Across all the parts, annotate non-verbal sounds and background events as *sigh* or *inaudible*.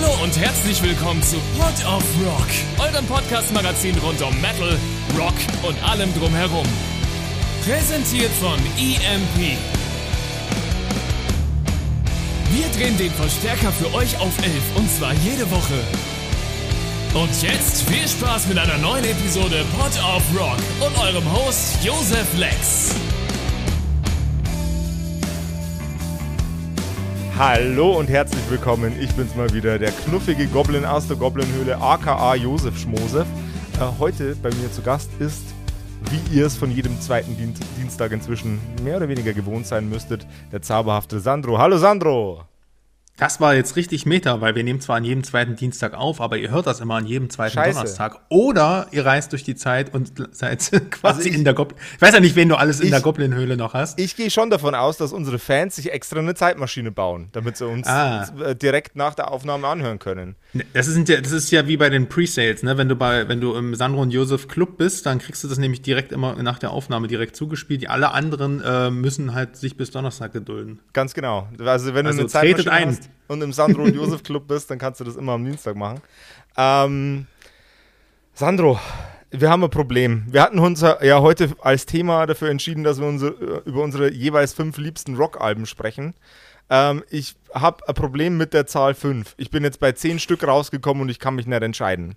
Hallo und herzlich willkommen zu Pod of Rock, eurem Podcast-Magazin rund um Metal, Rock und allem drumherum. Präsentiert von EMP. Wir drehen den Verstärker für euch auf 11 und zwar jede Woche. Und jetzt viel Spaß mit einer neuen Episode Pod of Rock und eurem Host Josef Lex. Hallo und herzlich willkommen. Ich bin's mal wieder, der knuffige Goblin aus der Goblinhöhle, aka Josef Schmosef. Äh, heute bei mir zu Gast ist, wie ihr es von jedem zweiten Dien Dienstag inzwischen mehr oder weniger gewohnt sein müsstet, der zauberhafte Sandro. Hallo Sandro! Das war jetzt richtig Meta, weil wir nehmen zwar an jedem zweiten Dienstag auf, aber ihr hört das immer an jedem zweiten Scheiße. Donnerstag. Oder ihr reist durch die Zeit und seid *laughs* quasi Also ich- in der Goblin. Ich weiß ja nicht, wen du alles in Ich- der Goblinhöhle noch hast. Ich gehe schon davon aus, dass unsere Fans sich extra eine Zeitmaschine bauen, damit sie uns Ah. äh, direkt nach der Aufnahme anhören können. Das ist, ja, das ist ja wie bei den Pre-Sales, ne? Wenn du bei, wenn du im Sandro und Josef Club bist, dann kriegst du das nämlich direkt immer nach der Aufnahme direkt zugespielt. Die alle anderen äh, müssen halt sich bis Donnerstag gedulden. Ganz genau. Also wenn Also du eine tretet Zeitmaschine ein. hast und im Sandro und Josef Club bist, dann kannst du das immer am Dienstag machen. Ähm, Sandro, wir haben ein Problem. Wir hatten uns ja heute als Thema dafür entschieden, dass wir unsere, über unsere jeweils fünf liebsten Rockalben sprechen. Ähm, ich habe ein Problem mit der Zahl 5. Ich bin jetzt bei 10 Stück rausgekommen und ich kann mich nicht entscheiden.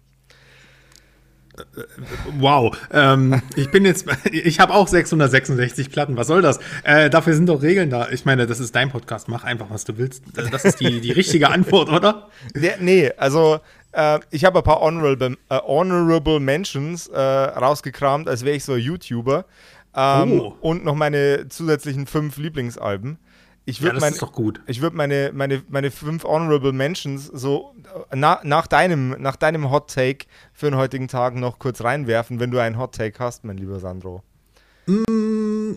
Wow, ähm, ich bin jetzt, *laughs* ich habe auch 666 Platten. Was soll das? Äh, dafür sind doch Regeln da. Ich meine, das ist dein Podcast. Mach einfach, was du willst. Das ist die, die richtige Antwort, oder? Der, nee, also äh, ich habe ein paar Honorable, äh, honorable Mentions äh, rausgekramt, als wäre ich so ein YouTuber. Ähm, Oh. Und noch meine zusätzlichen fünf Lieblingsalben. Ich Ja, würde das mein, würd meine, meine, meine fünf Honorable Mentions so äh, na, nach, deinem, nach deinem Hot Take für den heutigen Tag noch kurz reinwerfen, wenn du einen Hot Take hast, mein lieber Sandro.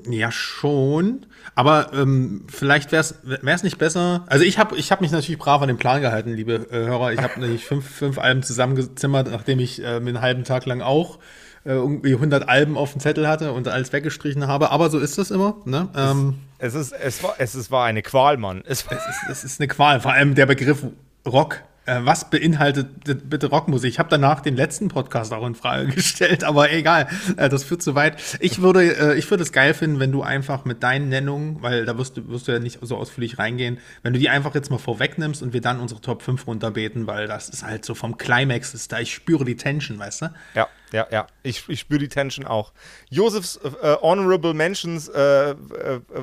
Ja, schon. Aber ähm, vielleicht wäre es nicht besser. Also ich habe ich hab mich natürlich brav an den Plan gehalten, liebe äh, Hörer. Ich habe *laughs* nämlich fünf, fünf Alben zusammengezimmert, nachdem ich äh, einen halben Tag lang auch äh, irgendwie 100 Alben auf dem Zettel hatte und alles weggestrichen habe. Aber so ist das immer. Ne? Ähm, Es, ist, es, war, es ist, war eine Qual, Mann. Es, es, ist, es ist eine Qual. Vor allem der Begriff Rock. Äh, was beinhaltet bitte Rockmusik? Ich habe danach den letzten Podcast auch in Frage *laughs* gestellt, aber egal, äh, das führt zu weit. Ich würde, äh, ich würde es geil finden, wenn du einfach mit deinen Nennungen, weil da wirst du, wirst du ja nicht so ausführlich reingehen, wenn du die einfach jetzt mal vorwegnimmst und wir dann unsere Top 5 runterbeten, weil das ist halt so vom Climax ist da, ich spüre die Tension, weißt du? Ja, ja, ja. Ich, ich spüre die Tension auch. Josefs äh, Honorable Mentions, äh, äh,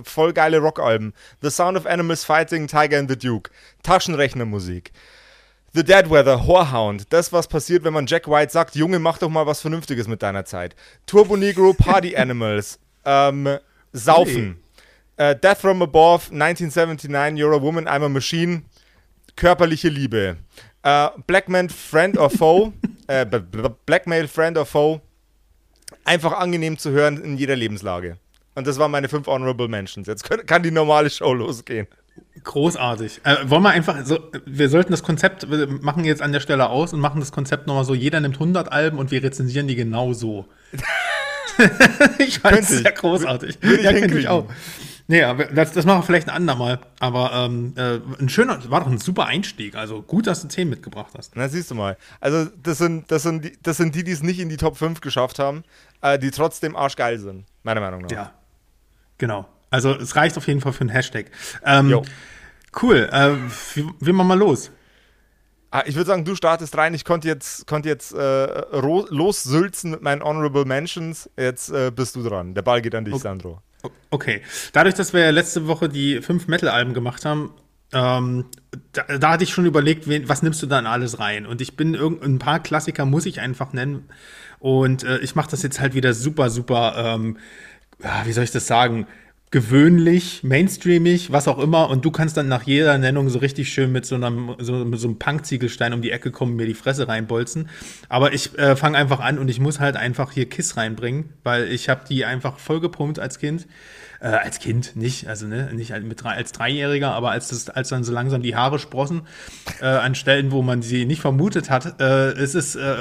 voll geile Rockalben. The Sound of Animals Fighting, Tiger and the Duke. Taschenrechnermusik. The Dead Weather, Whorehound. Das, was passiert, wenn man Jack White sagt, Junge, mach doch mal was Vernünftiges mit deiner Zeit. Turbo Negro, Party *laughs* Animals. Ähm, Saufen. Äh, Death from Above, 1979, You're a Woman, I'm a Machine. Körperliche Liebe. Äh, Blackman, Friend or Foe. *laughs* äh, Blackmail, Friend or Foe. Einfach angenehm zu hören in jeder Lebenslage. Und das waren meine fünf Honorable Mentions. Jetzt können, kann die normale Show losgehen. Großartig. Äh, wollen wir einfach so, wir sollten das Konzept, wir machen jetzt an der Stelle aus und machen das Konzept nochmal so, jeder nimmt 100 Alben und wir rezensieren die genau so. *laughs* ich fand es sehr großartig. Würde ich ja, könnte ich auch. Nee, aber das, das machen wir vielleicht ein andermal. Aber ähm, äh, ein schöner, war doch ein super Einstieg. Also gut, dass du 10 mitgebracht hast. Na, siehst du mal. Also, das sind, das sind, die, das sind die, die es nicht in die Top 5 geschafft haben, äh, die trotzdem arschgeil sind. Meiner Meinung nach. Ja. Genau. Also es reicht auf jeden Fall für einen Hashtag. Ähm, Jo. cool. Äh, wie machen wir los? Ah, ich würde sagen, du startest rein. Ich konnte jetzt, konnte jetzt äh, lossülzen mit meinen Honorable Mentions. Jetzt äh, bist du dran. Der Ball geht an dich, Sandro. Okay. Dadurch, dass wir letzte Woche die fünf Metal-Alben gemacht haben, ähm, da, da hatte ich schon überlegt, wen, was nimmst du dann alles rein? Und ich bin irgend ein paar Klassiker muss ich einfach nennen. Und äh, ich mache das jetzt halt wieder super, super, ähm, wie soll ich das sagen? Gewöhnlich, mainstreamig, was auch immer. Und du kannst dann nach jeder Nennung so richtig schön mit so einem, so, mit so einem Punk-Ziegelstein um die Ecke kommen, mir die Fresse reinbolzen. Aber ich äh, fange einfach an und ich muss halt einfach hier Kiss reinbringen, weil ich habe die einfach voll gepumpt als Kind. Äh, als Kind nicht, also ne, nicht mit drei, als Dreijähriger, aber als das, als dann so langsam die Haare sprossen äh, an Stellen, wo man sie nicht vermutet hat, äh, es ist äh,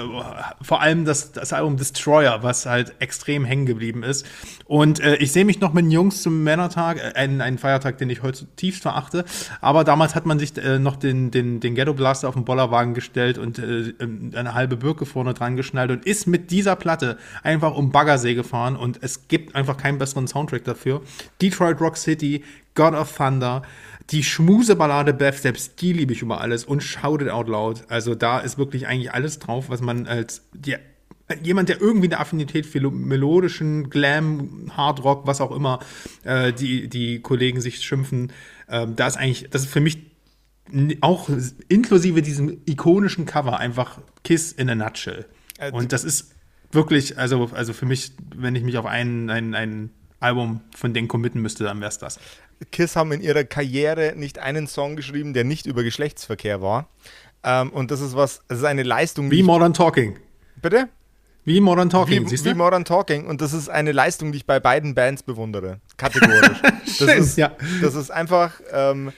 vor allem das, das Album Destroyer, was halt extrem hängen geblieben ist. Und äh, ich sehe mich noch mit den Jungs zum Männertag, äh, ein, ein Feiertag, den ich heute tiefst verachte. Aber damals hat man sich äh, noch den, den, den Ghetto Blaster auf den Bollerwagen gestellt und äh, eine halbe Birke vorne dran geschnallt und ist mit dieser Platte einfach um Baggersee gefahren und es gibt einfach keinen besseren Soundtrack dafür. Detroit Rock City, God of Thunder, die Schmuseballade Beth, selbst die liebe ich über alles und Shout It Out Loud. Also da ist wirklich eigentlich alles drauf, was man als die, jemand, der irgendwie eine Affinität für melodischen Glam, Hard Rock, was auch immer äh, die, die Kollegen sich schimpfen, äh, da ist eigentlich, das ist für mich auch inklusive diesem ikonischen Cover einfach Kiss in a Nutshell. Äh, und das ist wirklich, also, also für mich, wenn ich mich auf ein, ein, ein Album von denen committen müsste, dann wäre es das. Kiss haben in ihrer Karriere nicht einen Song geschrieben, der nicht über Geschlechtsverkehr war. Ähm, und das ist was, das ist eine Leistung. Wie Modern Talking. Bitte? Wie Modern Talking, wie, siehst du? Wie Modern Talking. Und das ist eine Leistung, die ich bei beiden Bands bewundere. Kategorisch. *laughs* das, Schön, ist, ja. das ist einfach, ähm,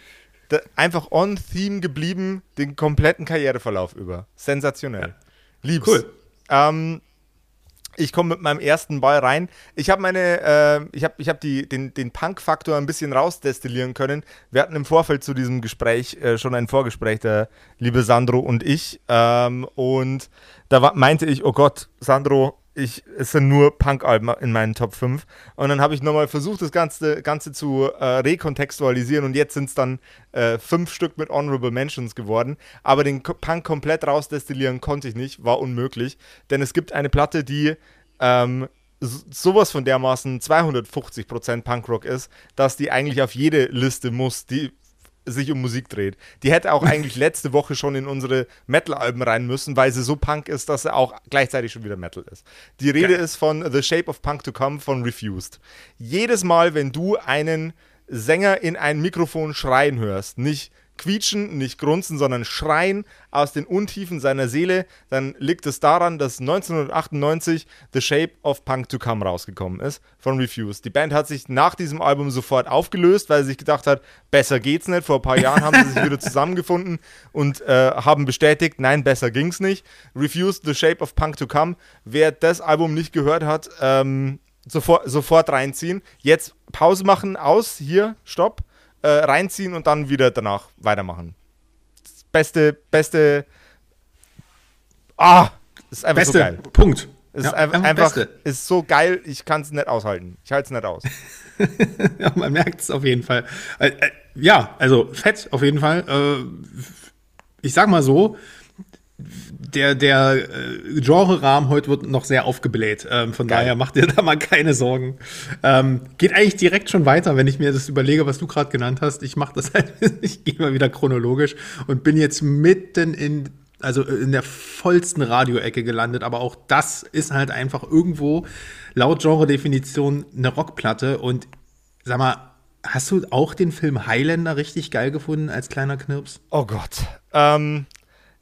da, einfach on theme geblieben, den kompletten Karriereverlauf über. Sensationell. Ja. Lieb's. Cool. Ähm, ich komme mit meinem ersten Ball rein. Ich habe meine, äh, ich habe ich hab den, den Punk-Faktor ein bisschen rausdestillieren können. Wir hatten im Vorfeld zu diesem Gespräch äh, schon ein Vorgespräch, der liebe Sandro und ich. Ähm, und da war, meinte ich, oh Gott, Sandro, ich, es sind nur Punk-Alben in meinen Top 5. Und dann habe ich nochmal versucht, das Ganze, Ganze zu äh, rekontextualisieren und jetzt sind es dann äh, fünf Stück mit Honorable Mentions geworden. Aber den Punk komplett rausdestillieren konnte ich nicht, war unmöglich. Denn es gibt eine Platte, die ähm, sowas von dermaßen 250% Punkrock ist, dass die eigentlich auf jede Liste muss, die sich um Musik dreht. Die hätte auch eigentlich *laughs* letzte Woche schon in unsere Metal-Alben rein müssen, weil sie so Punk ist, dass sie auch gleichzeitig schon wieder Metal ist. Die Rede Geil. ist von The Shape of Punk to Come von Refused. Jedes Mal, wenn du einen Sänger in ein Mikrofon schreien hörst, nicht quietschen, nicht grunzen, sondern schreien aus den Untiefen seiner Seele, dann liegt es daran, dass 1998 The Shape of Punk to Come rausgekommen ist von Refuse. Die Band hat sich nach diesem Album sofort aufgelöst, weil sie sich gedacht hat, besser geht's nicht. Vor ein paar Jahren haben sie sich wieder zusammengefunden und äh, haben bestätigt, nein, besser ging's nicht. Refuse The Shape of Punk to Come. Wer das Album nicht gehört hat, ähm, sofort, sofort reinziehen. Jetzt Pause machen, aus, hier, stopp äh, reinziehen und dann wieder danach weitermachen. Das beste, beste. Ah, ist einfach beste so geil. Punkt. Es ja, ist einfach, einfach ist so geil, ich kann es nicht aushalten. Ich halte es nicht aus. *laughs* ja, man merkt es auf jeden Fall. Äh, äh, ja, also fett auf jeden Fall. Äh, ich sag mal so, der, der äh, Genre-Rahmen heute wird noch sehr aufgebläht. Ähm, von Geil. daher macht ihr *laughs* da mal keine Sorgen. Ähm, geht eigentlich direkt schon weiter, wenn ich mir das überlege, was du gerade genannt hast. Ich mache das *laughs* halt, ich gehe mal wieder chronologisch und bin jetzt mitten in, also in der vollsten Radioecke gelandet. Aber auch das ist halt einfach irgendwo laut Genre-Definition eine Rockplatte. Und sag mal, hast du auch den Film Highlander richtig geil gefunden als kleiner Knirps? Oh Gott. Ähm,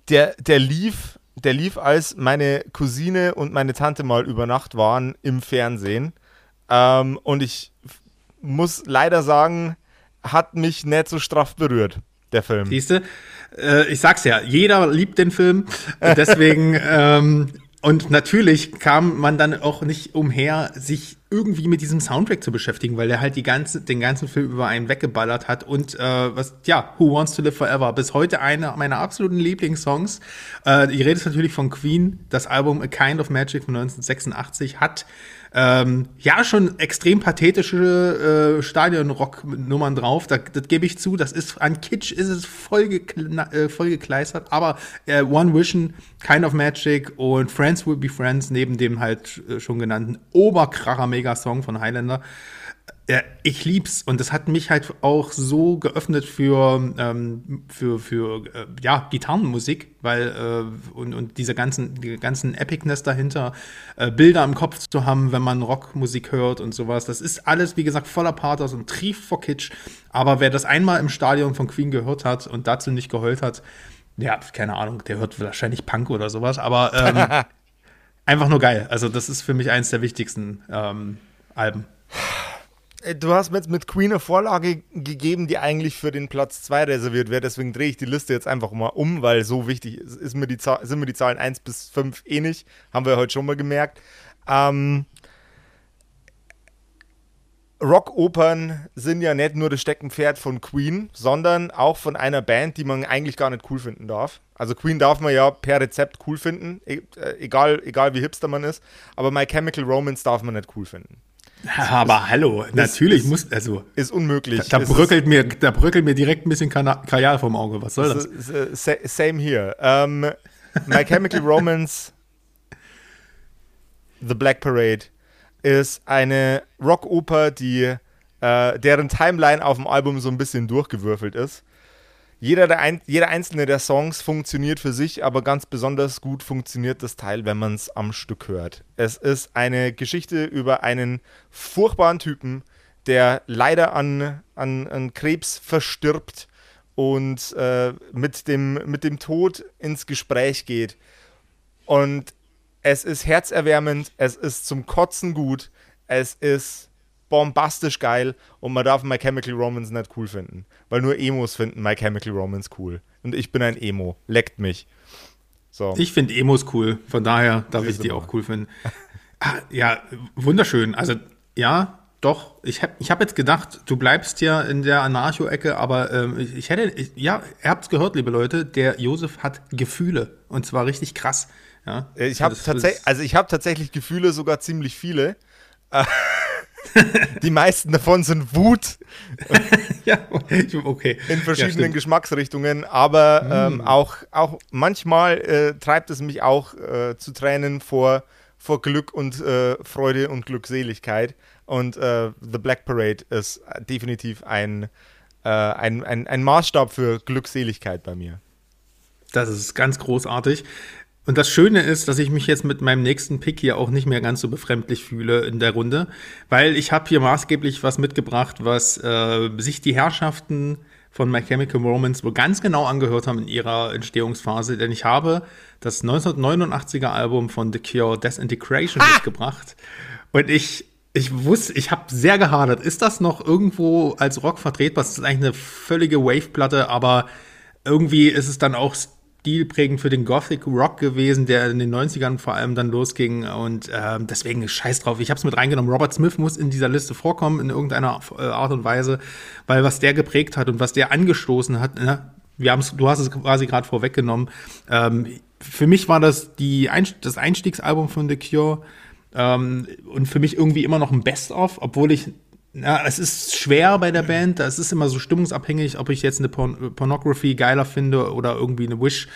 der, der lief, der lief, als meine Cousine und meine Tante mal über Nacht waren im Fernsehen. Ähm, und ich muss leider sagen, hat mich nicht so straff berührt, der Film. Siehst du? Äh, ich sag's ja, jeder liebt den Film. *laughs* Deswegen, ähm, und natürlich kam man dann auch nicht umher, sich irgendwie mit diesem Soundtrack zu beschäftigen, weil er halt die ganze, den ganzen Film über einen weggeballert hat und äh, was, ja, Who Wants to Live Forever, bis heute einer meiner absoluten Lieblingssongs. Äh, ich rede jetzt natürlich von Queen, das Album A Kind of Magic von 1986 hat ähm, ja, schon extrem pathetische äh, Stadionrock-Nummern drauf. Da, das gebe ich zu. Das ist an Kitsch ist es voll, äh, voll gekleistert. Aber äh, One Vision, Kind of Magic und Friends Will Be Friends neben dem halt äh, schon genannten Oberkracher-Megasong von Highlander ja, ich lieb's und das hat mich halt auch so geöffnet für ähm, für für äh, ja Gitarrenmusik, weil äh, und, und diese ganzen die ganzen Epicness dahinter, äh, Bilder im Kopf zu haben, wenn man Rockmusik hört und sowas. Das ist alles wie gesagt voller Pathos und trief vor Kitsch. Aber wer das einmal im Stadion von Queen gehört hat und dazu nicht geheult hat, ja keine Ahnung, der hört wahrscheinlich Punk oder sowas. Aber ähm, *laughs* einfach nur geil. Also das ist für mich eins der wichtigsten ähm, Alben. Äh, du hast mir jetzt mit Queen eine Vorlage gegeben, die eigentlich für den Platz 2 reserviert wäre. Deswegen drehe ich die Liste jetzt einfach mal um, weil so wichtig ist mir die sind mir die Zahlen 1 bis 5 eh nicht. Haben wir heute schon mal gemerkt. Ähm, Rockopern sind ja nicht nur das Steckenpferd von Queen, sondern auch von einer Band, die man eigentlich gar nicht cool finden darf. Also Queen darf man ja per Rezept cool finden, e äh, egal, egal wie hipster man ist, aber My Chemical Romance darf man nicht cool finden. Aber hallo, das natürlich ist, muss, also. Ist unmöglich. Da, da bröckelt, mir, da bröckelt mir direkt ein bisschen Kajal vom Auge. Was soll das? Same here. Um, My Chemical Romance, *laughs* The Black Parade, ist eine Rockoper, die, äh, deren Timeline auf dem Album so ein bisschen durchgewürfelt ist. Jeder, der ein, jeder einzelne der Songs funktioniert für sich, aber ganz besonders gut funktioniert das Teil, wenn man es am Stück hört. Es ist eine Geschichte über einen furchtbaren Typen, der leider an, an, an Krebs verstirbt und äh, mit, dem, mit dem Tod ins Gespräch geht. Und es ist herzerwärmend, es ist zum Kotzen gut, es ist bombastisch geil und man darf My Chemical Romance nicht cool finden. Weil nur Emos finden My Chemical Romance cool. Und ich bin ein Emo. Leckt mich. So. Ich finde Emos cool, von daher darf ich die mal. auch cool finden. Ah, ja, wunderschön. Also, ja, doch. Ich habe ich hab jetzt gedacht, du bleibst ja in der Anarcho-Ecke, aber ähm, ich, ich, hätte, ich, ja, ihr habt es gehört, liebe Leute, der Josef hat Gefühle. Und zwar richtig krass. Ja, ich habe tatsächlich, also ich habe tatsächlich Gefühle, sogar ziemlich viele. *laughs* Die meisten davon sind Wut. *laughs* ja, okay. In verschiedenen ja, Geschmacksrichtungen, aber mm. ähm, auch, auch manchmal äh, treibt es mich auch äh, zu Tränen vor, vor Glück und äh, Freude und Glückseligkeit. Und äh, The Black Parade ist definitiv ein, äh, ein, ein, ein Maßstab für Glückseligkeit bei mir. Das ist ganz großartig. Und das Schöne ist, dass ich mich jetzt mit meinem nächsten Pick hier auch nicht mehr ganz so befremdlich fühle in der Runde, weil ich habe hier maßgeblich was mitgebracht, was äh, sich die Herrschaften von My Chemical Romance wohl ganz genau angehört haben in ihrer Entstehungsphase, denn ich habe das 1989er Album von The Cure Desintegration ah! mitgebracht und ich ich wusste, ich habe sehr gehadert. Ist das noch irgendwo als Rock vertretbar? Das ist eigentlich eine völlige Wave-Platte, aber irgendwie ist es dann auch stilprägend für den Gothic Rock gewesen, der in den 90ern vor allem dann losging. Und äh, deswegen scheiß drauf. Ich habe es mit reingenommen. Robert Smith muss in dieser Liste vorkommen, in irgendeiner äh, Art und Weise, weil was der geprägt hat und was der angestoßen hat, ne? wir haben's, du hast es quasi gerade vorweggenommen. Ähm, für mich war das die Einst das Einstiegsalbum von The Cure. Ähm, und für mich irgendwie immer noch ein Best-of, obwohl ich ja, es ist schwer bei der Band. Es ist immer so stimmungsabhängig, ob ich jetzt eine Porn Pornography geiler finde oder irgendwie eine Wish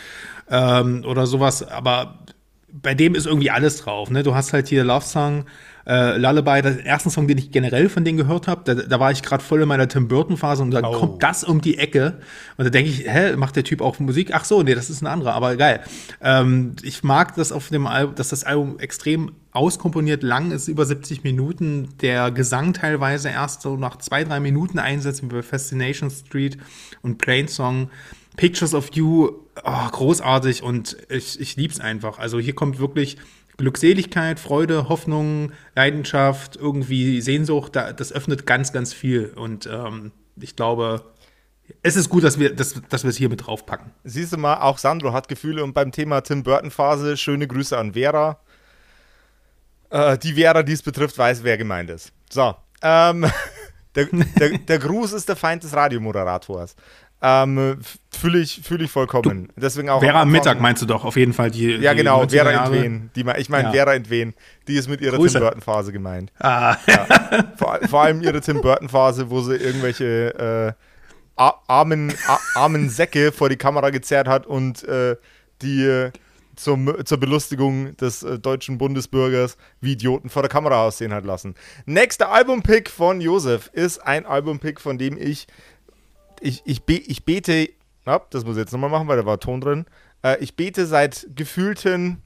ähm, oder sowas. Aber bei dem ist irgendwie alles drauf. Ne? Du hast halt hier Love Song, äh, Lullaby, der erste Song, den ich generell von denen gehört habe, da, da, war ich gerade voll in meiner Tim Burton Phase und dann oh. kommt das um die Ecke und da denke ich, hä, macht der Typ auch Musik? Ach so, nee, das ist ein anderer, aber geil. Ähm, ich mag das auf dem Album, dass das Album extrem auskomponiert lang ist, über 70 Minuten, der Gesang teilweise erst so nach zwei, drei Minuten einsetzt, wie bei Fascination Street und Plain Song. Pictures of You, oh, großartig und ich, ich lieb's einfach. Also hier kommt wirklich Glückseligkeit, Freude, Hoffnung, Leidenschaft, irgendwie Sehnsucht, das öffnet ganz, ganz viel. Und ähm, ich glaube, es ist gut, dass wir, dass, dass es hier mit draufpacken. Siehst du mal, auch Sandro hat Gefühle und beim Thema Tim Burton-Phase schöne Grüße an Vera. Äh, die Vera, die es betrifft, weiß, wer gemeint ist. So, ähm, *laughs* der, der, der Gruß ist der Feind des Radiomoderators. Ähm, Fühle ich, fühl ich vollkommen. Du, Deswegen auch Vera am Mittag meinst du doch auf jeden Fall die. Ja, genau, die Vera Entwen. Die, ich meine ja. Vera Entwen. Die ist mit ihrer Grüße. Tim Burton-Phase gemeint. Ah. Ja. Vor, vor, allem ihre Tim Burton-Phase, wo sie irgendwelche äh, armen, armen Säcke vor die Kamera gezerrt hat und äh, die zum, zur Belustigung des äh, deutschen Bundesbürgers wie Idioten vor der Kamera aussehen hat lassen. Nächster Albumpick von Josef ist ein Albumpick, von dem ich ich, ich, be, ich bete, ja, das muss ich jetzt nochmal machen, weil da war Ton drin. Äh, ich bete seit gefühlten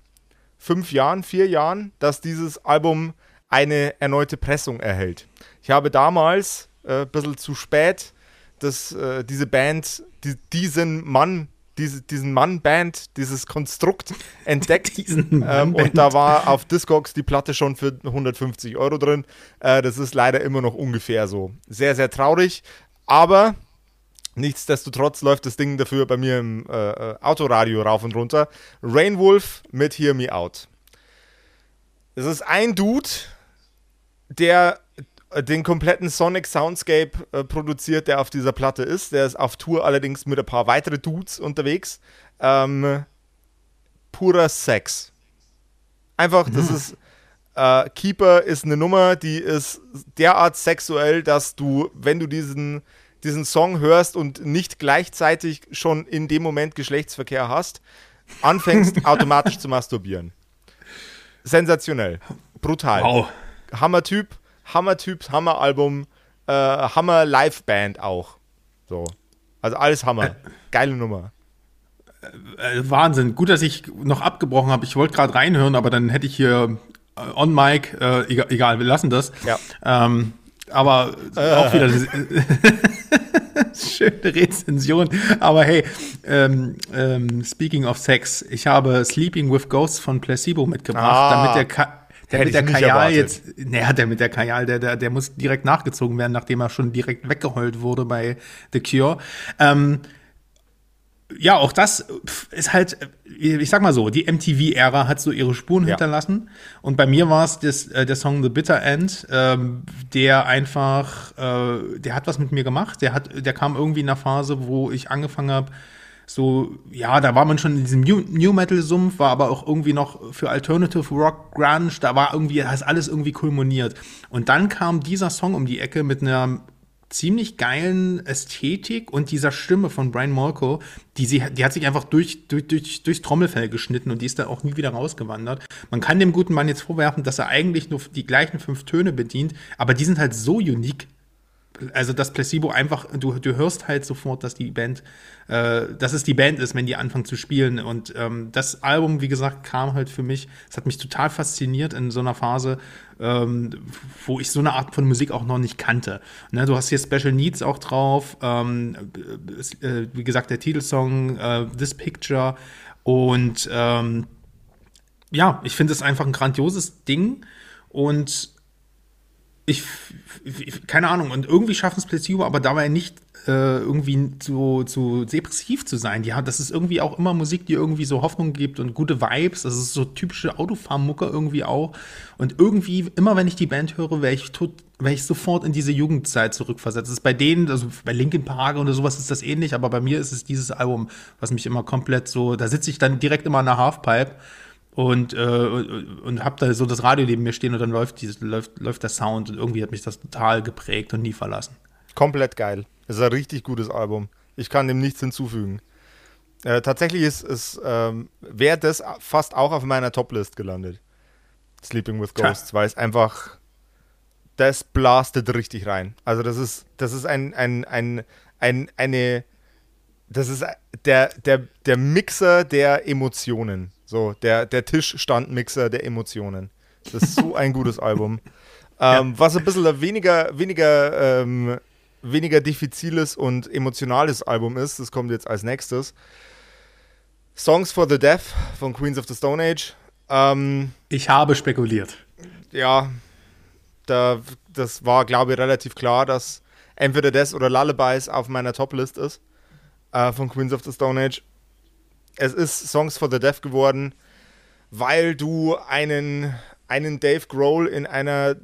fünf Jahren, vier Jahren, dass dieses Album eine erneute Pressung erhält. Ich habe damals, äh, ein bisschen zu spät, das, äh, diese Band, die, diesen Mann, diese, diesen Mann-Band, dieses Konstrukt entdeckt. *laughs* diesen ähm, und da war auf Discogs die Platte schon für 150 Euro drin. Äh, das ist leider immer noch ungefähr so. Sehr, sehr traurig, aber nichtsdestotrotz läuft das Ding dafür bei mir im äh, äh Autoradio rauf und runter. Rainwolf mit Hear Me Out. Es ist ein Dude, der äh, den kompletten Sonic Soundscape äh, produziert, der auf dieser Platte ist. Der ist auf Tour allerdings mit ein paar weitere Dudes unterwegs. Ähm, purer Sex. Einfach, mhm. das ist. Äh, Keeper ist eine Nummer, die ist derart sexuell, dass du, wenn du diesen, diesen Song hörst und nicht gleichzeitig schon in dem Moment Geschlechtsverkehr hast, anfängst *laughs* automatisch zu masturbieren. Sensationell. Brutal. Wow. Hammer-Typ Hammer-Typ, Hammer-Album, äh, Hammer-Live-Band auch. So. Also alles Hammer. Äh, Geile Nummer. Äh, äh, Wahnsinn. Gut, dass ich noch abgebrochen habe. Ich wollte gerade reinhören, aber dann hätte ich hier äh, on Mic, äh, egal, egal, wir lassen das. Ja. Ähm, aber auch wieder *laughs* *laughs* *laughs* schöne Rezension. Aber hey, ähm, ähm, speaking of Sex, ich habe Sleeping with Ghosts von Placebo mitgebracht, ah. damit der Ka der mit der Kajal jetzt, naja, der mit der Kajal, der, der, der muss direkt nachgezogen werden, nachdem er schon direkt weggeheult wurde bei The Cure. Ähm, ja, auch das ist halt, ich sag mal so, die MTV-Ära hat so ihre Spuren ja. hinterlassen. Und bei mir war es äh, der Song The Bitter End, ähm, der einfach, äh, der hat was mit mir gemacht. Der hat, der kam irgendwie in einer Phase, wo ich angefangen habe, so, ja, da war man schon in diesem New, New Metal-Sumpf, war aber auch irgendwie noch für Alternative Rock, Grunge, da war irgendwie, da ist alles irgendwie kulminiert. Und dann kam dieser Song um die Ecke mit einer ziemlich geilen Ästhetik und dieser Stimme von Brian Molko, die, sie, die hat sich einfach durch, durch, durch, durchs Trommelfell geschnitten und die ist dann auch nie wieder rausgewandert. Man kann dem guten Mann jetzt vorwerfen, dass er eigentlich nur die gleichen fünf Töne bedient, aber die sind halt so unique, also das Placebo einfach, du, du hörst halt sofort, dass die Band, äh, dass es die Band ist, wenn die anfangen zu spielen. Und ähm, das Album, wie gesagt, kam halt für mich, es hat mich total fasziniert in so einer Phase, ähm, wo ich so eine Art von Musik auch noch nicht kannte. Ne, du hast hier Special Needs auch drauf, ähm, äh, wie gesagt, der Titelsong, äh, This Picture. Und ähm, ja, ich finde es einfach ein grandioses Ding. Und ich, keine Ahnung, und irgendwie schaffen es Placebo, aber dabei nicht äh, irgendwie zu, zu depressiv zu sein. Ja, das ist irgendwie auch immer Musik, die irgendwie so Hoffnung gibt und gute Vibes. Das ist so typische Autofahrmucke irgendwie auch. Und irgendwie, immer wenn ich die Band höre, wäre ich tot, wäre ich sofort in diese Jugendzeit zurückversetzt. Das ist bei denen, also bei Linkin Park oder sowas ist das ähnlich, aber bei mir ist es dieses Album, was mich immer komplett so, da sitze ich dann direkt immer in der Halfpipe und, äh, und habe da so das Radio neben mir stehen und dann läuft, dieses, läuft, läuft der Sound und irgendwie hat mich das total geprägt und nie verlassen. Komplett geil. Es ist ein richtig gutes Album. Ich kann dem nichts hinzufügen. Äh, tatsächlich ist es, ähm, wäre das fast auch auf meiner Toplist gelandet. Sleeping with Ghosts, weil es einfach, das blastet richtig rein. Also das ist, das ist ein, ein, ein, ein eine, das ist der, der, der Mixer der Emotionen. So, der, der Tischstandmixer der Emotionen. Das ist so ein gutes Album. *laughs* Ähm, ja. Was ein bisschen weniger, weniger, ähm, weniger diffiziles und emotionales Album ist, das kommt jetzt als nächstes. Songs for the Deaf von Queens of the Stone Age. Ähm, ich habe spekuliert. Ja, da, das war, glaube ich, relativ klar, dass entweder das oder Lullabies auf meiner Top-List ist äh, von Queens of the Stone Age es ist Songs for the Deaf geworden, weil du einen, einen Dave Grohl in einer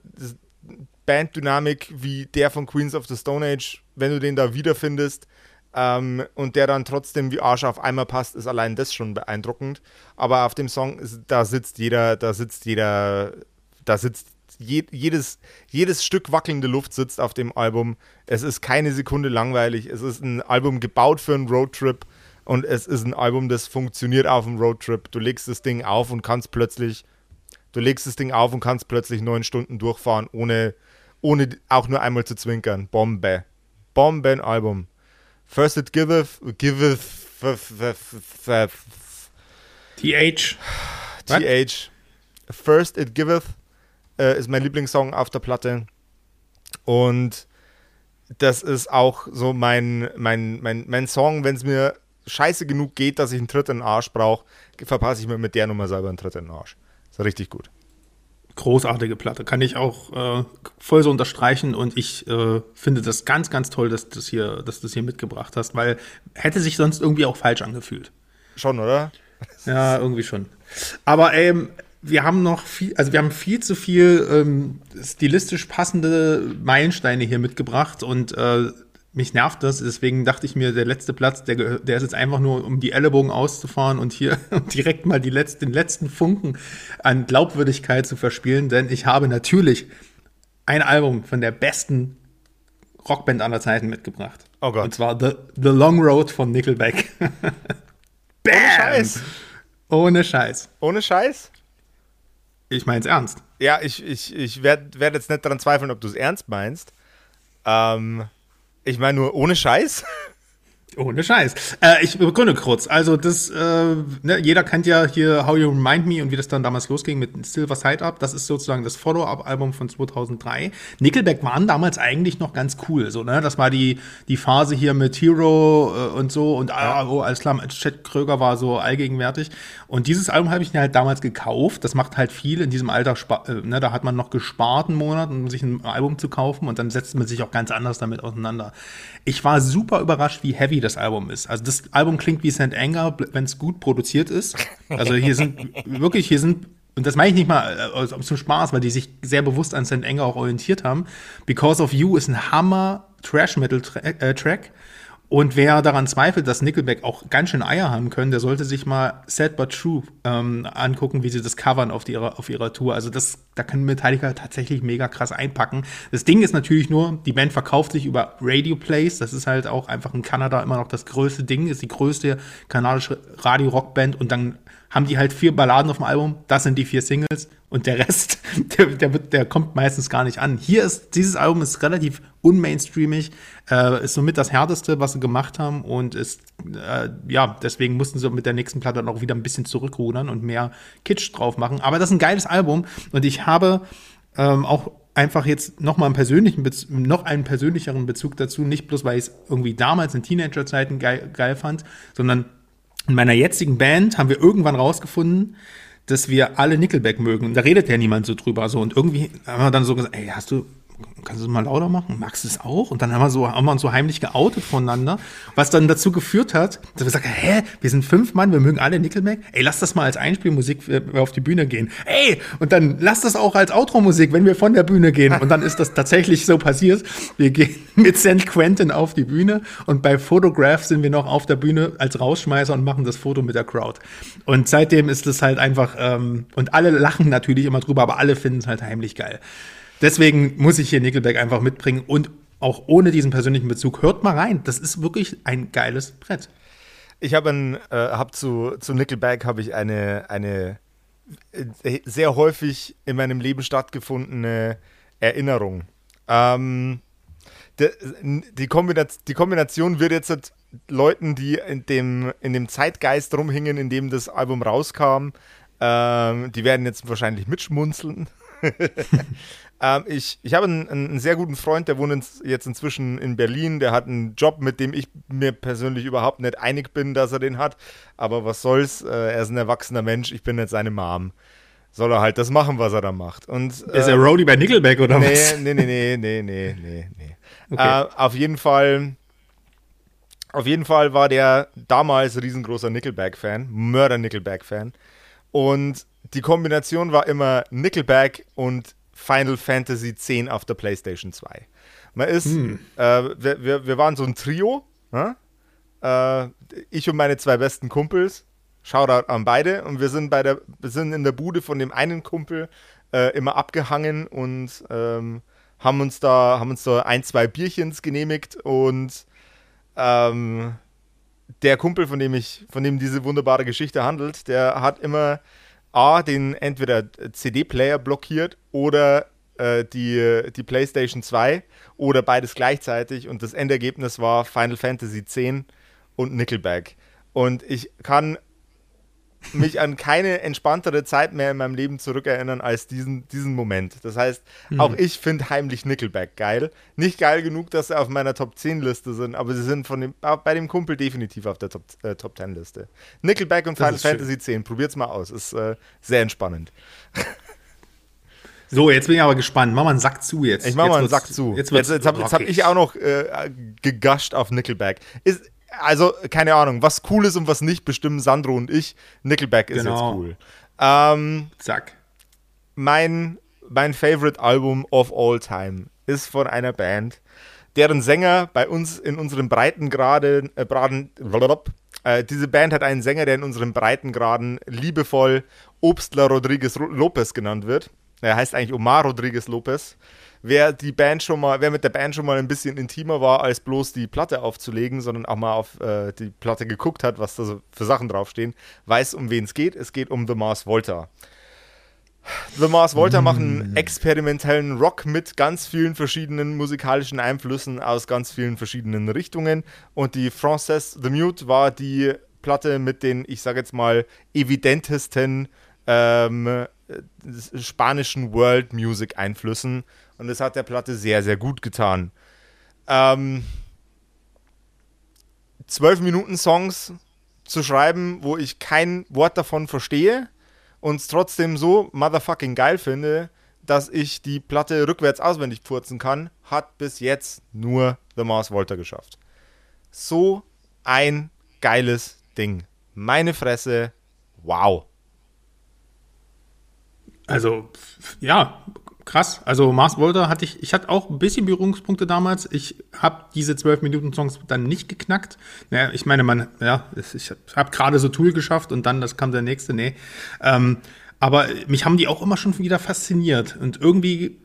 Banddynamik wie der von Queens of the Stone Age, wenn du den da wiederfindest ähm, und der dann trotzdem wie Arsch auf einmal passt, ist allein das schon beeindruckend. Aber auf dem Song, da sitzt jeder, da sitzt jeder, da sitzt je, jedes, jedes Stück wackelnde Luft sitzt auf dem Album. Es ist keine Sekunde langweilig. Es ist ein Album gebaut für einen Roadtrip und es ist ein Album, das funktioniert auf dem Roadtrip. Du legst das Ding auf und kannst plötzlich, du legst das Ding auf und kannst plötzlich neun Stunden durchfahren, ohne, ohne auch nur einmal zu zwinkern. Bombe. Bomben-Album. First it giveth, giveth, *sighs* TH. TH. First it giveth äh, ist mein Lieblingssong auf der Platte. Und das ist auch so mein, mein, mein, mein Song, wenn es mir scheiße genug geht, dass ich einen Tritt in den Arsch brauche, verpasse ich mir mit der Nummer selber einen Tritt in den Arsch. Ist richtig gut. Großartige Platte, kann ich auch äh, voll so unterstreichen und ich äh, finde das ganz, ganz toll, dass du das hier, dass du das hier mitgebracht hast, weil hätte sich sonst irgendwie auch falsch angefühlt. Schon, oder? *laughs* Ja, irgendwie schon. Aber ähm, wir haben noch viel, also wir haben viel zu viel ähm, stilistisch passende Meilensteine hier mitgebracht und äh, mich nervt das, deswegen dachte ich mir, der letzte Platz, der, der ist jetzt einfach nur, um die Ellenbogen auszufahren und hier *laughs* direkt mal die letzte, den letzten Funken an Glaubwürdigkeit zu verspielen, denn ich habe natürlich ein Album von der besten Rockband aller Zeiten mitgebracht. Oh Gott. Und zwar The, The Long Road von Nickelback. *laughs* Bam! Ohne Scheiß. Ohne Scheiß. Ohne Scheiß? Ich mein's ernst. Ja, ich, ich, ich werde werd jetzt nicht daran zweifeln, ob du es ernst meinst. Ähm, ich meine nur ohne Scheiß. Ohne Scheiß. Äh, ich begründe kurz. Also das, äh, ne, jeder kennt ja hier How You Remind Me und wie das dann damals losging mit Silver Side Up. Das ist sozusagen das Follow-up-Album von 2003. Nickelback waren damals eigentlich noch ganz cool. So, ne? Das war die, die Phase hier mit Hero äh, und so und ah, oh, alles klar, Chet Kröger war so allgegenwärtig. Und dieses Album habe ich mir halt damals gekauft. Das macht halt viel in diesem Alter. Äh, ne? Da hat man noch gespart einen Monat, um sich ein Album zu kaufen und dann setzt man sich auch ganz anders damit auseinander. Ich war super überrascht, wie heavy das Album ist. Also das Album klingt wie St. Anger, wenn es gut produziert ist. Also hier sind *laughs* wirklich, hier sind, und das meine ich nicht mal äh, zum Spaß, weil die sich sehr bewusst an St. Anger auch orientiert haben. Because of You ist ein Hammer Trash-Metal-Track. Äh, und wer daran zweifelt, dass Nickelback auch ganz schön Eier haben können, der sollte sich mal Sad But True ähm, angucken, wie sie das covern auf, die, ihrer, auf ihrer Tour. Also das, da können Metallica tatsächlich mega krass einpacken. Das Ding ist natürlich nur, die Band verkauft sich über Radio Plays. Das ist halt auch einfach in Kanada immer noch das größte Ding, ist die größte kanadische Radio-Rock-Band. Und dann haben die halt vier Balladen auf dem Album. Das sind die vier Singles und der Rest, *laughs* der, der, wird, der kommt meistens gar nicht an. Hier ist, dieses Album ist relativ unmainstreamig, äh, ist somit das härteste, was sie gemacht haben und ist, äh, ja, deswegen mussten sie mit der nächsten Platte dann auch wieder ein bisschen zurückrudern und mehr Kitsch drauf machen. Aber das ist ein geiles Album und ich habe ähm, auch einfach jetzt noch mal einen persönlichen Bez noch einen persönlicheren Bezug dazu, nicht bloß weil ich es irgendwie damals in Teenagerzeiten geil, geil fand, sondern in meiner jetzigen Band haben wir irgendwann rausgefunden, dass wir alle Nickelback mögen. Da redet ja niemand so drüber. So. Und irgendwie haben wir dann so gesagt, ey, hast du, kannst du es mal lauter machen? Magst du es auch? Und dann haben wir, so, haben wir uns so heimlich geoutet voneinander, was dann dazu geführt hat, dass wir gesagt hä, wir sind fünf Mann, wir mögen alle Nickelback. Ey, lass das mal als Einspielmusik, wir auf die Bühne gehen. Ey, und dann lass das auch als Outro-Musik, wenn wir von der Bühne gehen. Und dann ist das tatsächlich so passiert. Wir gehen *laughs* mit St. Quentin auf die Bühne und bei Photograph sind wir noch auf der Bühne als Rausschmeißer und machen das Foto mit der Crowd. Und seitdem ist es halt einfach, ähm, und alle lachen natürlich immer drüber, aber alle finden es halt heimlich geil. Deswegen muss ich hier Nickelback einfach mitbringen und auch ohne diesen persönlichen Bezug, hört mal rein. Das ist wirklich ein geiles Brett. Ich habe äh, hab zu, zu Nickelback habe ich eine, eine äh, sehr häufig in meinem Leben stattgefundene Erinnerung. Ähm, de, die, Kombination, die Kombination wird jetzt halt Leuten, die in dem, in dem Zeitgeist rumhingen, in dem das Album rauskam, ähm, die werden jetzt wahrscheinlich mitschmunzeln. *laughs* Ähm, ich ich habe einen, einen, sehr guten Freund, der wohnt ins, jetzt inzwischen in Berlin. Der hat einen Job, mit dem ich mir persönlich überhaupt nicht einig bin, dass er den hat. Aber was soll's? Äh, er ist ein erwachsener Mensch. Ich bin jetzt seine Mom. Soll er halt das machen, was er da macht. Und, äh, ist er Roadie bei Nickelback oder nee, was? Nee, nee, nee, nee, nee, nee, nee. Okay. Äh, auf jeden Fall. Auf jeden Fall war der damals riesengroßer Nickelback-Fan, Mörder-Nickelback-Fan. Und die Kombination war immer Nickelback und Final Fantasy X auf der PlayStation 2. Man ist, hm. äh, wir, wir, wir, waren so ein Trio, äh, ich und meine zwei besten Kumpels. Shoutout an beide. Und wir sind bei der, wir sind in der Bude von dem einen Kumpel äh, immer abgehangen und ähm, haben uns da, haben uns da ein, zwei Bierchens genehmigt und ähm, der Kumpel, von dem ich, von dem diese wunderbare Geschichte handelt, der hat immer A, den entweder CD-Player blockiert oder äh, die, die PlayStation 2 oder beides gleichzeitig und das Endergebnis war Final Fantasy X und Nickelback. Und ich kann mich an keine entspanntere Zeit mehr in meinem Leben zurückerinnern als diesen, diesen Moment. Das heißt, mhm. auch ich finde heimlich Nickelback geil. Nicht geil genug, dass sie auf meiner Top 10 Liste sind, aber sie sind von dem, bei dem Kumpel definitiv auf der Top, äh, Top 10 Liste. Nickelback und Final Fantasy schön. 10, probiert's mal aus. Ist äh, sehr entspannend. *laughs* So, jetzt bin ich aber gespannt. Mach mal einen Sack zu jetzt. Ich mach jetzt mal einen Sack zu. Jetzt, jetzt, jetzt habe hab ich auch noch äh, gegascht auf Nickelback. Ist, also, keine Ahnung, was cool ist und was nicht, bestimmen Sandro und ich. Nickelback ist genau. jetzt cool. Ähm, Zack. Mein, mein Favorite Album of all time ist von einer Band, deren Sänger bei uns in unserem Breitengraden, äh, Braden, äh, diese Band hat einen Sänger, der in unserem Breitengraden liebevoll Obstler Rodriguez Lopez genannt wird. Er heißt eigentlich Omar Rodriguez Lopez wer die Band schon mal, wer mit der Band schon mal ein bisschen intimer war, als bloß die Platte aufzulegen, sondern auch mal auf äh, die Platte geguckt hat, was da so für Sachen draufstehen, weiß, um wen es geht. Es geht um The Mars Volta. The Mars Volta mm. machen experimentellen Rock mit ganz vielen verschiedenen musikalischen Einflüssen aus ganz vielen verschiedenen Richtungen. Und die Frances The Mute war die Platte mit den, ich sage jetzt mal, evidentesten ähm, spanischen World Music Einflüssen. Und das hat der Platte sehr, sehr gut getan. Ähm, zwölf Minuten Songs zu schreiben, wo ich kein Wort davon verstehe und es trotzdem so motherfucking geil finde, dass ich die Platte rückwärts auswendig purzen kann, hat bis jetzt nur The Mars Volta geschafft. So ein geiles Ding. Meine Fresse, wow. Also, ja, krass. Also Mars Volta hatte ich, ich hatte auch ein bisschen Berührungspunkte damals. Ich habe diese 12-Minuten-Songs dann nicht geknackt. Naja, ich meine, man, ja, ich habe gerade so Tool geschafft und dann, das kam der nächste, nee. Ähm, aber mich haben die auch immer schon wieder fasziniert. Und irgendwie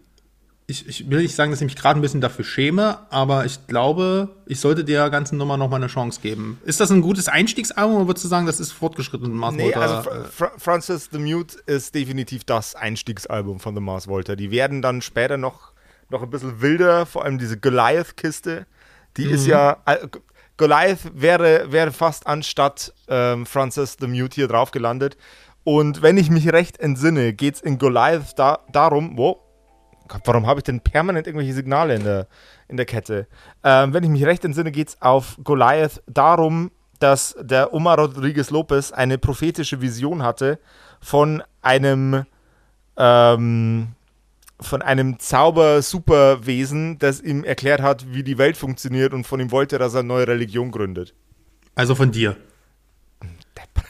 ich, ich, will nicht sagen, dass ich mich gerade ein bisschen dafür schäme, aber ich glaube, ich sollte der ganzen Nummer noch mal eine Chance geben. Ist das ein gutes Einstiegsalbum oder würdest du sagen, das ist fortgeschritten Mars nee, Volta? Also Fra Francis the Mute ist definitiv das Einstiegsalbum von The Mars Volta. Die werden dann später noch, noch ein bisschen wilder, vor allem diese Goliath-Kiste. Die mhm. ist ja. Äh, Goliath wäre, wäre fast anstatt ähm, Francis the Mute hier drauf gelandet. Und wenn ich mich recht entsinne, geht es in Goliath da, darum, wow, Gott, warum habe ich denn permanent irgendwelche Signale in der, in der Kette? Ähm, wenn ich mich recht entsinne, geht es auf Goliath darum, dass der Omar Rodriguez Lopez eine prophetische Vision hatte von einem ähm, von einem Zauber-Superwesen, das ihm erklärt hat, wie die Welt funktioniert und von ihm wollte, dass er eine neue Religion gründet. Also von dir. Depp.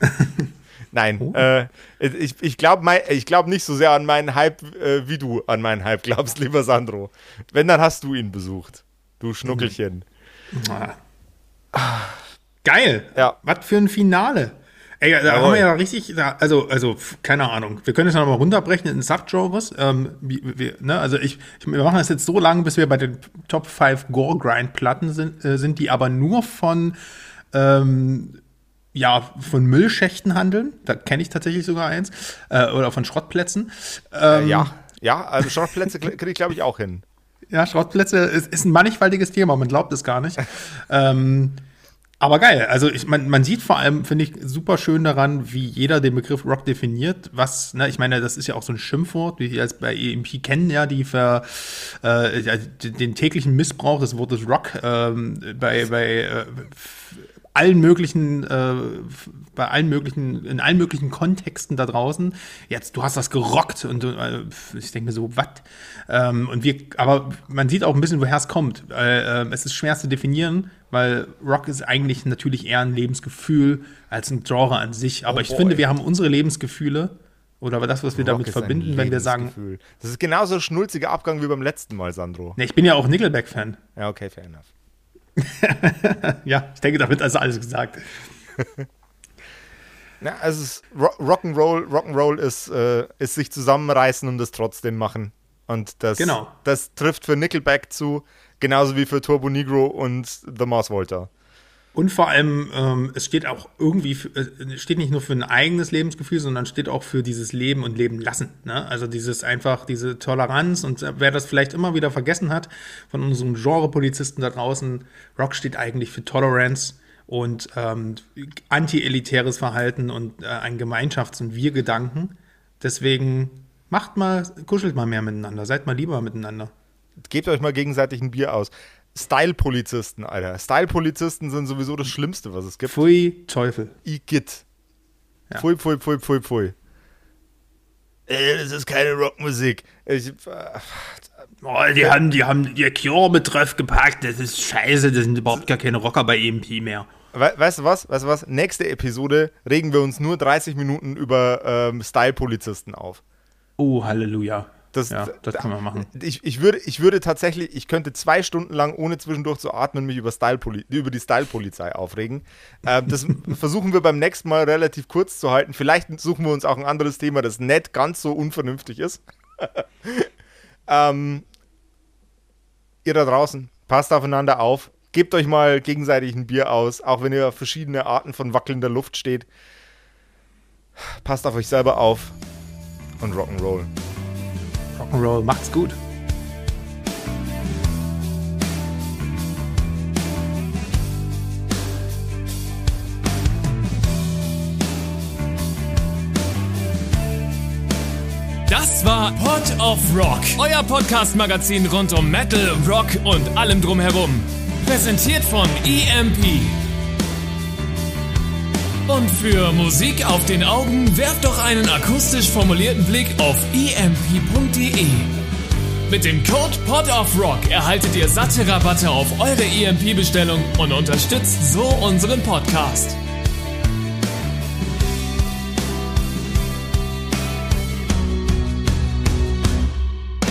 *laughs* Nein, oh. äh, ich, ich glaube glaub nicht so sehr an meinen Hype, äh, wie du an meinen Hype glaubst, *laughs* lieber Sandro. Wenn, dann hast du ihn besucht. Du Schnuckelchen. Ah. Geil. Ja. Was für ein Finale. Ey, da Jawohl. haben wir ja richtig, also, also, keine Ahnung. Wir können es nochmal runterbrechen in Subgenres. Ähm, ne? Also ich, ich, wir machen das jetzt so lange, bis wir bei den Top 5 Gore-Grind-Platten sind, äh, sind, die aber nur von ähm, ja, von Müllschächten handeln. Da kenne ich tatsächlich sogar eins. Äh, oder von Schrottplätzen. Ähm, ja, ja, also Schrottplätze kriege ich, glaube ich, auch hin. Ja, Schrottplätze ist, ist, ein mannigfaltiges Thema, man glaubt es gar nicht. ähm, aber geil, also ich, man, man sieht vor allem, finde ich, super schön daran, wie jeder den Begriff Rock definiert. Was, ne, ich meine, das ist ja auch so ein Schimpfwort, wie wir als bei EMP kennen, ja, die für äh, den täglichen Missbrauch des Wortes Rock ähm, bei, bei äh, allen möglichen, äh, bei allen möglichen, in allen möglichen Kontexten da draußen. Jetzt, du hast das gerockt und äh, ich denke mir so, was? Ähm, und wir, aber man sieht auch ein bisschen, woher es kommt. Äh, es ist schwer zu definieren, weil Rock ist eigentlich natürlich eher ein Lebensgefühl als ein Genre an sich. Aber oh, ich finde, wir haben unsere Lebensgefühle oder das, was wir Rock damit verbinden, wenn wir sagen. Das ist genauso ein schnulziger Abgang wie beim letzten Mal, Sandro. Ne, ich bin ja auch Nickelback-Fan. Ja, okay, fair enough. *laughs* ja, ich denke, damit ist alles gesagt. *laughs* Ja, also Rock'n'Roll, Rock'n'Roll ist, äh, ist sich zusammenreißen und es trotzdem machen. Und das, genau. das trifft für Nickelback zu, genauso wie für Turbo Negro und The Mars Volta. Und vor allem, ähm, es steht auch irgendwie, äh, steht nicht nur für ein eigenes Lebensgefühl, sondern steht auch für dieses Leben und Leben lassen. Ne? Also dieses einfach, diese Toleranz und äh, wer das vielleicht immer wieder vergessen hat, von unseren Genre-Polizisten da draußen, Rock steht eigentlich für Tolerance und ähm, anti-elitäres Verhalten und äh, ein Gemeinschafts- und Wir-Gedanken. Deswegen macht mal, kuschelt mal mehr miteinander, seid mal lieber miteinander. Gebt euch mal gegenseitig ein Bier aus. Style-Polizisten, Alter. Style-Polizisten sind sowieso das Schlimmste, was es gibt. Pfui, Teufel. Igitt. Ja. Pfui, pfui, pfui, pfui, pfui. Äh, das ist keine Rockmusik. Ich, äh, Oh, die haben, die haben ihr Cure mit drauf gepackt. Das ist scheiße. Das sind überhaupt gar keine Rocker bei EMP mehr. we weißt du was? Weißt du was? Nächste Episode regen wir uns nur 30 Minuten über ähm, Style-Polizisten auf. Oh, Halleluja. Das, ja, das können wir machen. Ich, ich, würde, ich würde tatsächlich, ich könnte zwei Stunden lang, ohne zwischendurch zu atmen, mich über, Style über die Style-Polizei aufregen. Ähm, das *laughs* versuchen wir beim nächsten Mal relativ kurz zu halten. Vielleicht suchen wir uns auch ein anderes Thema, das nicht ganz so unvernünftig ist. *laughs* ähm, ihr da draußen, passt aufeinander auf. Gebt euch mal gegenseitig ein Bier aus, auch wenn ihr auf verschiedene Arten von wackelnder Luft steht. Passt auf euch selber auf und Rock'n'Roll. Rock'n'Roll, macht's gut. Das war Pod of Rock, euer Podcast-Magazin rund um Metal, Rock und allem drumherum. Präsentiert von EMP. Und für Musik auf den Augen werft doch einen akustisch formulierten Blick auf emp.de. Mit dem Code Pod of Rock erhaltet ihr satte Rabatte auf eure EMP-Bestellung und unterstützt so unseren Podcast.